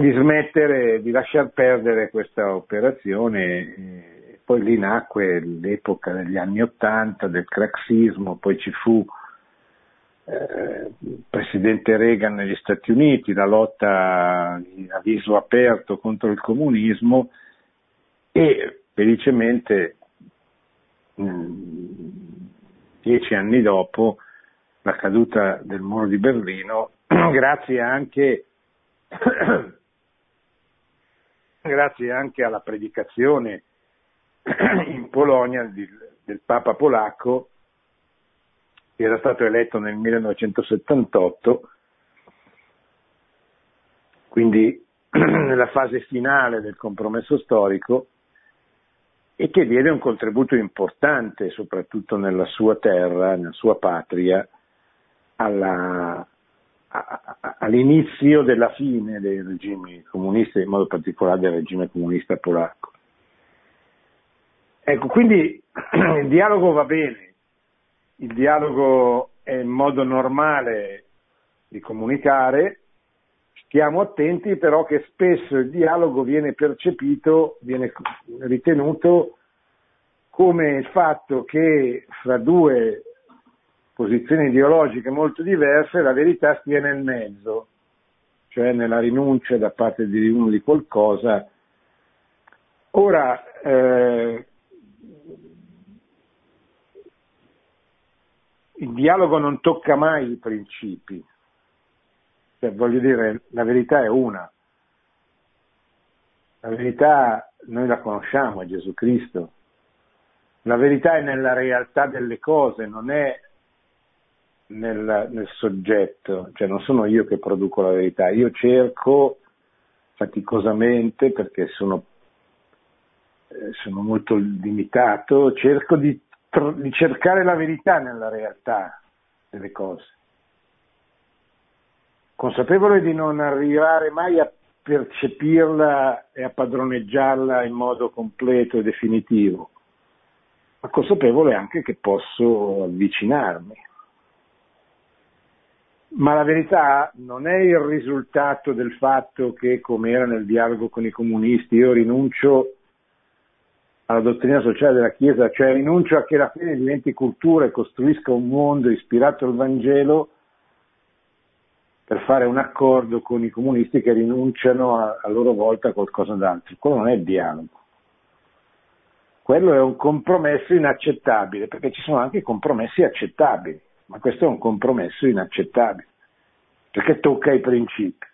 Speaker 2: di smettere, di lasciar perdere questa operazione. Poi lì nacque l'epoca degli anni Ottanta del craxismo, poi ci fu eh, il presidente Reagan negli Stati Uniti, la lotta a viso aperto contro il comunismo e felicemente dieci anni dopo la caduta del muro di Berlino, <clears throat> grazie anche, <clears throat> grazie anche alla predicazione <clears throat> in Polonia del, del Papa polacco che era stato eletto nel 1978, quindi nella fase finale del compromesso storico, e che diede un contributo importante, soprattutto nella sua terra, nella sua patria, alla, all'inizio della fine dei regimi comunisti, in modo particolare del regime comunista polacco. Ecco, quindi <clears throat> il dialogo va bene, il dialogo è il modo normale di comunicare, stiamo attenti però che spesso il dialogo viene percepito, viene ritenuto come il fatto che fra due posizioni ideologiche molto diverse la verità stia nel mezzo, cioè nella rinuncia da parte di uno di qualcosa. Ora, eh, il dialogo non tocca mai i principi, cioè, voglio dire, la verità è una. La verità noi la conosciamo, è Gesù Cristo. La verità è nella realtà delle cose, non è nel, nel, soggetto, cioè non sono io che produco la verità, io cerco faticosamente perché sono, eh, sono molto limitato, cerco di di cercare la verità nella realtà delle cose, consapevole di non arrivare mai a percepirla e a padroneggiarla in modo completo e definitivo, ma consapevole anche che posso avvicinarmi. Ma la verità non è il risultato del fatto che, come era nel dialogo con i comunisti, io rinuncio alla dottrina sociale della Chiesa, cioè rinuncio a che la fede diventi cultura e costruisca un mondo ispirato al Vangelo per fare un accordo con i comunisti che rinunciano a, a loro volta a qualcosa d'altro. Quello non è dialogo. Quello è un compromesso inaccettabile, perché ci sono anche compromessi accettabili, ma questo è un compromesso inaccettabile, perché tocca i principi.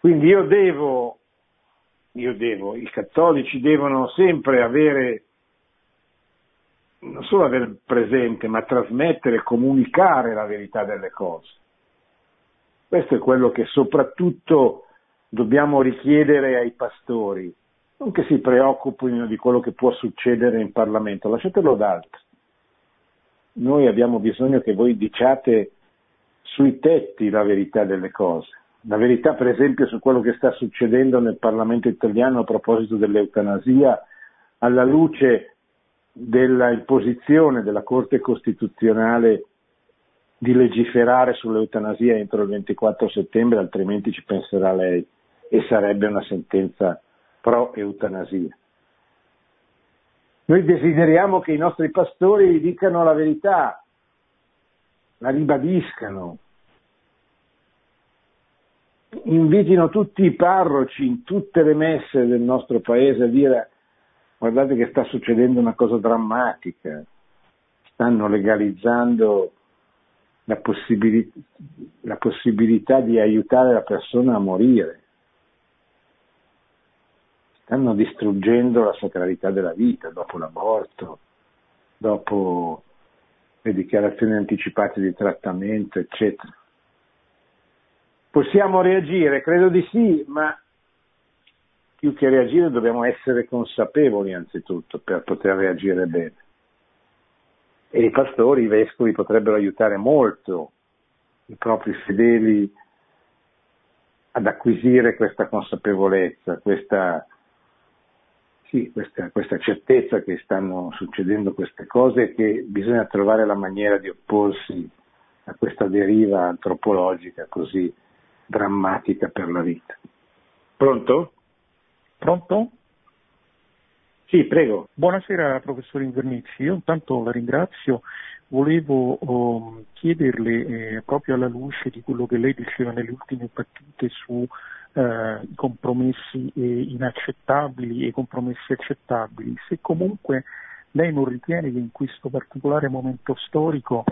Speaker 2: Quindi io devo io devo, i cattolici devono sempre avere non solo avere presente, ma trasmettere, comunicare la verità delle cose. Questo è quello che soprattutto dobbiamo richiedere ai pastori, non che si preoccupino di quello che può succedere in Parlamento, lasciatelo ad altri. Noi abbiamo bisogno che voi diciate sui tetti la verità delle cose. La verità, per esempio, su quello che sta succedendo nel Parlamento italiano a proposito dell'eutanasia, alla luce della imposizione della Corte Costituzionale di legiferare sull'eutanasia entro il 24 settembre, altrimenti ci penserà lei e sarebbe una sentenza pro eutanasia. Noi desideriamo che i nostri pastori dicano la verità, la ribadiscano, invitino tutti i parroci in tutte le messe del nostro paese a dire guardate che sta succedendo una cosa drammatica, stanno legalizzando la, possibili- la possibilità di aiutare la persona a morire, stanno distruggendo la sacralità della vita dopo l'aborto, dopo le dichiarazioni anticipate di trattamento, eccetera. Possiamo reagire? Credo di sì, ma più che reagire dobbiamo essere consapevoli anzitutto per poter reagire bene. E i pastori, i vescovi potrebbero aiutare molto i propri fedeli ad acquisire questa consapevolezza, questa, sì, questa, questa certezza che stanno succedendo queste cose e che bisogna trovare la maniera di opporsi a questa deriva antropologica così drammatica per la vita. Pronto?
Speaker 4: Pronto?
Speaker 2: Sì, prego.
Speaker 4: Buonasera professor Invernizzi, io intanto la ringrazio, volevo oh, chiederle eh, proprio alla luce di quello che lei diceva nelle ultime partite su eh, compromessi eh, inaccettabili e compromessi accettabili, se comunque lei non ritiene che in questo particolare momento storico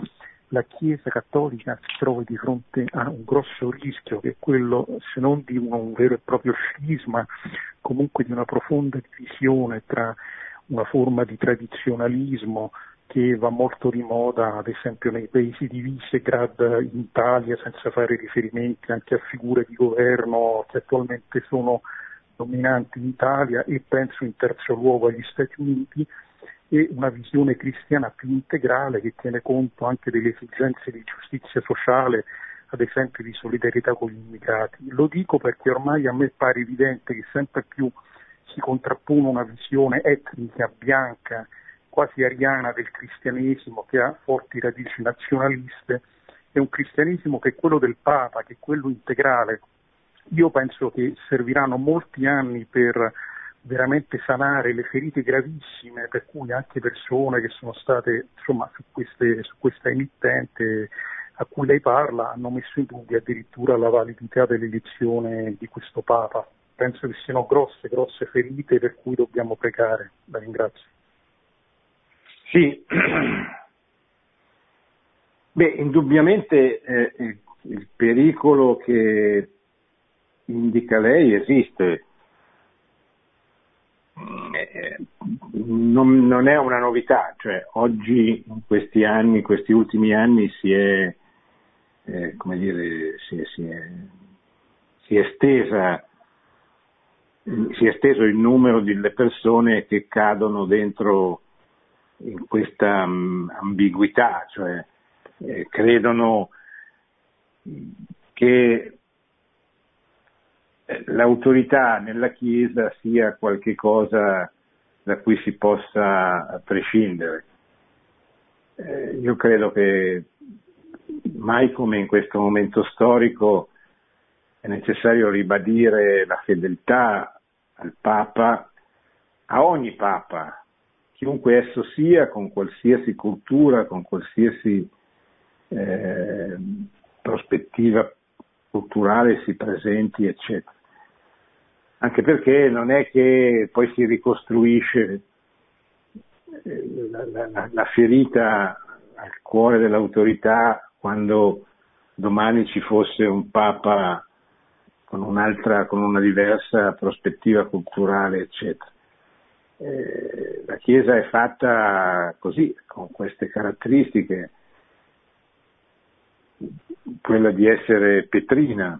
Speaker 4: la Chiesa cattolica si trova di fronte a un grosso rischio che è quello, se non di un vero e proprio scisma, comunque di una profonda divisione tra una forma di tradizionalismo che va molto di moda, ad esempio nei paesi di Visegrad, in Italia, senza fare riferimenti anche a figure di governo che attualmente sono dominanti in Italia e penso in terzo luogo agli Stati Uniti, e una visione cristiana più integrale che tiene conto anche delle esigenze di giustizia sociale, ad esempio di solidarietà con gli immigrati. Lo dico perché ormai a me pare evidente che sempre più si contrappone una visione etnica, bianca, quasi ariana del cristianesimo che ha forti radici nazionaliste e un cristianesimo che è quello del Papa, che è quello integrale. Io penso che serviranno molti anni per veramente sanare le ferite gravissime per cui anche persone che sono state insomma, su, queste, su questa emittente a cui lei parla hanno messo in dubbio addirittura la validità dell'elezione di questo Papa. Penso che siano grosse, grosse ferite per cui dobbiamo pregare. La ringrazio.
Speaker 2: Sì, <clears throat> beh, indubbiamente eh, il, il pericolo che indica lei esiste non, non, è una novità, cioè oggi in questi anni, questi ultimi anni si è, eh, dire, si si è, si è estesa si è esteso il numero delle persone che cadono dentro in questa um, ambiguità, cioè eh, credono che l'autorità nella Chiesa sia qualcosa da cui si possa prescindere. Eh, io credo che mai come in questo momento storico è necessario ribadire la fedeltà al Papa, a ogni Papa, chiunque esso sia, con qualsiasi cultura, con qualsiasi eh, prospettiva culturale si presenti, eccetera anche perché non è che poi si ricostruisce eh, la, la, la ferita al cuore dell'autorità quando domani ci fosse un Papa con un'altra, con una diversa prospettiva culturale, eccetera. eh, la Chiesa è fatta così, con queste caratteristiche, quella di essere petrina.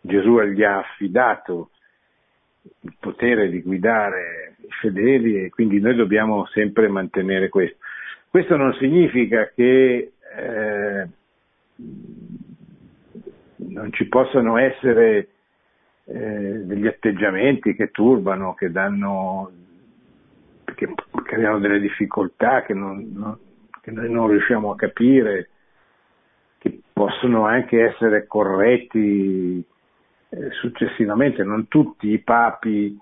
Speaker 2: Gesù gli ha affidato il potere di guidare i fedeli e quindi noi dobbiamo sempre mantenere questo. Questo non significa che eh, non ci possano essere eh, degli atteggiamenti che turbano, che danno, che creano delle difficoltà che, non, non, che noi non riusciamo a capire, possono anche essere corretti eh, successivamente. Non tutti i papi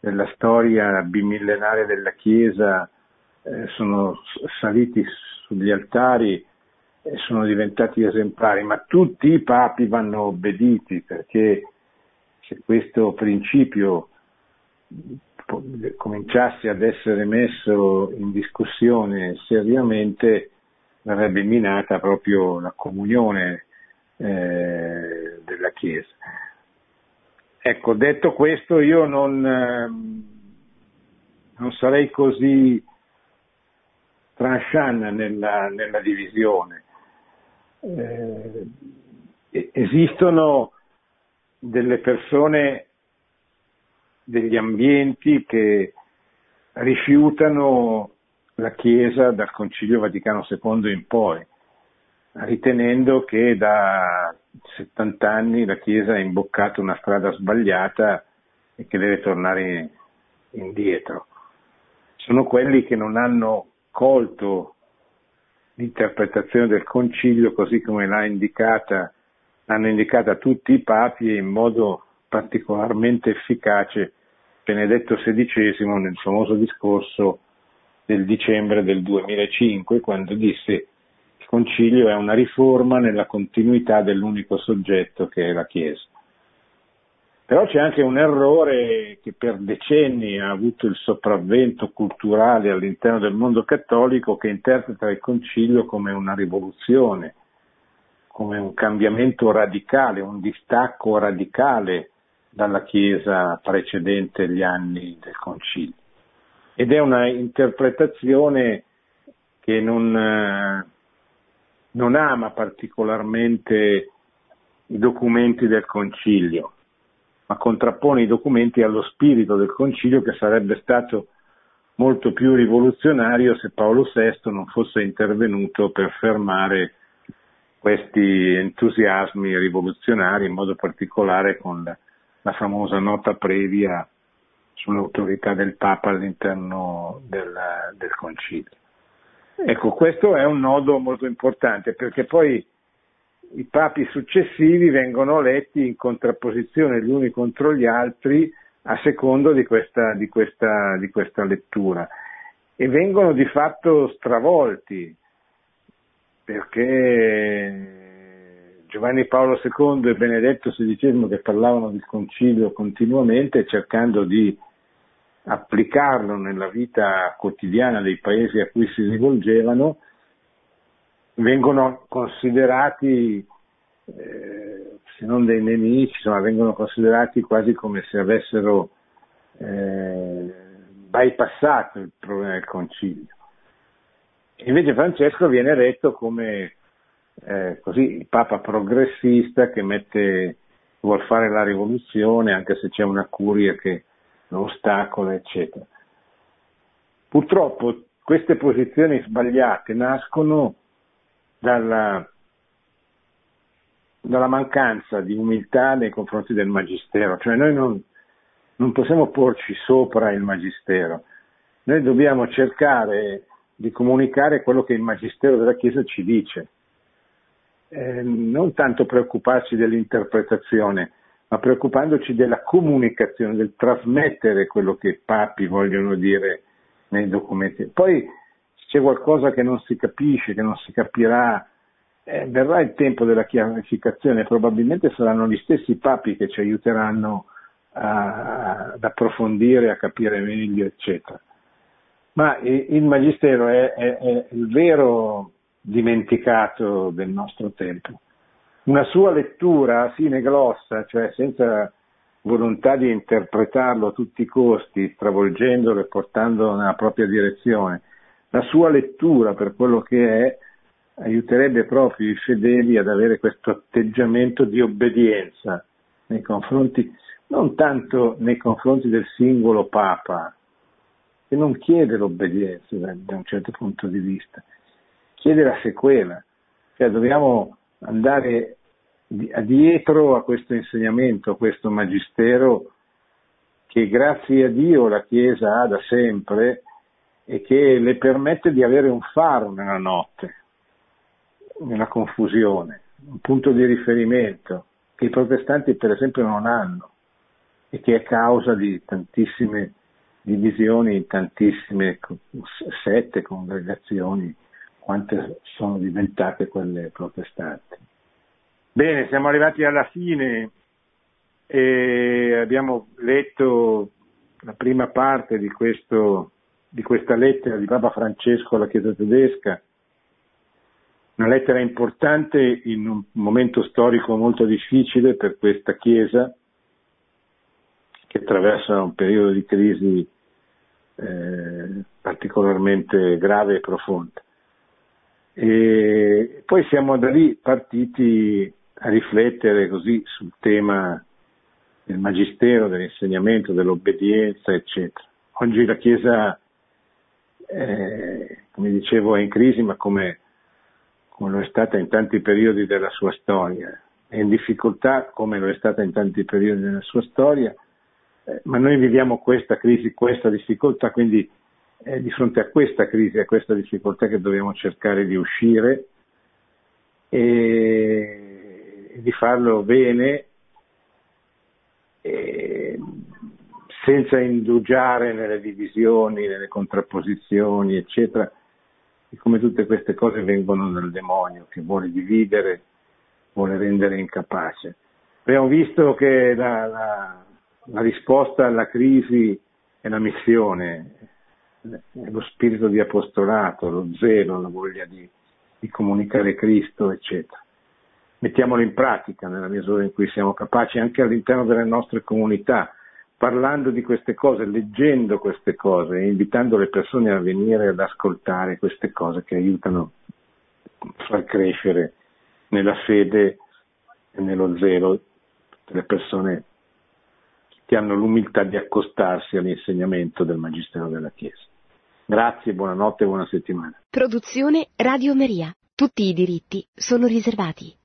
Speaker 2: della storia bimillenaria della Chiesa eh, sono saliti sugli altari e sono diventati esemplari, ma tutti i papi vanno obbediti perché se questo principio cominciasse ad essere messo in discussione seriamente, verrebbe minata proprio la comunione eh, della Chiesa. Ecco, detto questo, io non, eh, non sarei così tranchant nella, nella divisione. Eh, esistono delle persone, degli ambienti che rifiutano la Chiesa dal Concilio Vaticano II in poi, ritenendo che da 70 anni la Chiesa ha imboccato una strada sbagliata e che deve tornare indietro. Sono quelli che non hanno colto l'interpretazione del Concilio così come l'ha indicata l'hanno indicata tutti i papi e in modo particolarmente efficace Benedetto XVI nel famoso discorso del dicembre del 2005 quando disse il concilio è una riforma nella continuità dell'unico soggetto che è la Chiesa. Però c'è anche un errore che per decenni ha avuto il sopravvento culturale all'interno del mondo cattolico che interpreta il concilio come una rivoluzione, come un cambiamento radicale, un distacco radicale dalla Chiesa precedente gli anni del Concilio. Ed è una interpretazione che non, eh, non ama particolarmente i documenti del Concilio, ma contrappone i documenti allo spirito del Concilio che sarebbe stato molto più rivoluzionario se Paolo VI non fosse intervenuto per fermare questi entusiasmi rivoluzionari, in modo particolare con la, la famosa nota previa sull'autorità del Papa all'interno del, del Concilio. Ecco, questo è un nodo molto importante perché poi i papi successivi vengono letti in contrapposizione gli uni contro gli altri a secondo di questa, di questa, di questa lettura e vengono di fatto stravolti perché Giovanni Paolo II e Benedetto XVI che parlavano del concilio continuamente cercando di applicarlo nella vita quotidiana dei paesi a cui si rivolgevano, vengono considerati, eh, se non dei nemici, insomma, vengono considerati quasi come se avessero eh, bypassato il problema del concilio. Invece Francesco viene retto come eh, così, il Papa progressista che mette, vuol fare la rivoluzione anche se c'è una curia che ostacola, eccetera. Purtroppo queste posizioni sbagliate nascono dalla, dalla mancanza di umiltà nei confronti del Magistero, cioè noi non, non possiamo porci sopra il Magistero, noi dobbiamo cercare di comunicare quello che il Magistero della Chiesa ci dice. Eh, non tanto preoccuparci dell'interpretazione, ma preoccupandoci della comunicazione, del trasmettere quello che i papi vogliono dire nei documenti. Poi se c'è qualcosa che non si capisce, che non si capirà, eh, verrà il tempo della chiarificazione, probabilmente saranno gli stessi papi che ci aiuteranno a, ad approfondire, a capire meglio, eccetera. Ma il Magistero è, è, è il vero dimenticato del nostro tempo. Una sua lettura sine glossa, cioè senza volontà di interpretarlo a tutti i costi, stravolgendolo e portandolo nella propria direzione. La sua lettura per quello che è aiuterebbe proprio i fedeli ad avere questo atteggiamento di obbedienza nei confronti, non tanto nei confronti del singolo Papa, che non chiede l'obbedienza da un certo punto di vista, chiede la sequela, cioè dobbiamo andare dietro a questo insegnamento, a questo magistero che grazie a Dio la Chiesa ha da sempre e che le permette di avere un faro nella notte, nella confusione, un punto di riferimento che i protestanti per esempio non hanno e che è causa di tantissime divisioni, tantissime sette, congregazioni, quante sono diventate quelle protestanti. Bene, siamo arrivati alla fine e abbiamo letto la prima parte di, questo, di questa lettera di Papa Francesco alla Chiesa tedesca, una lettera importante in un momento storico molto difficile per questa Chiesa che attraversa un periodo di crisi eh, particolarmente grave e profonda. E poi siamo da lì partiti a riflettere così sul tema del magistero, dell'insegnamento, dell'obbedienza, eccetera. Oggi la Chiesa, eh, come dicevo, è in crisi, ma come, come lo è stata in tanti periodi della sua storia. È in difficoltà come lo è stata in tanti periodi della sua storia, eh, ma noi viviamo questa crisi, questa difficoltà, quindi è di fronte a questa crisi, a questa difficoltà che dobbiamo cercare di uscire e di farlo bene, eh, senza indugiare nelle divisioni, nelle contrapposizioni, eccetera, e come tutte queste cose vengono dal demonio che vuole dividere, vuole rendere incapace. Abbiamo visto che la, la, la risposta alla crisi è la missione, lo spirito di apostolato, lo zelo, la voglia di, di comunicare Cristo, eccetera mettiamolo in pratica nella misura in cui siamo capaci anche all'interno delle nostre comunità, parlando di queste cose, leggendo queste cose, invitando le persone a venire ad ascoltare queste cose che aiutano a far crescere nella fede e nello zelo le persone che hanno l'umiltà di accostarsi all'insegnamento del Magistero della Chiesa. Grazie, buonanotte e buona settimana.
Speaker 1: Produzione Radio Maria. Tutti i diritti sono riservati.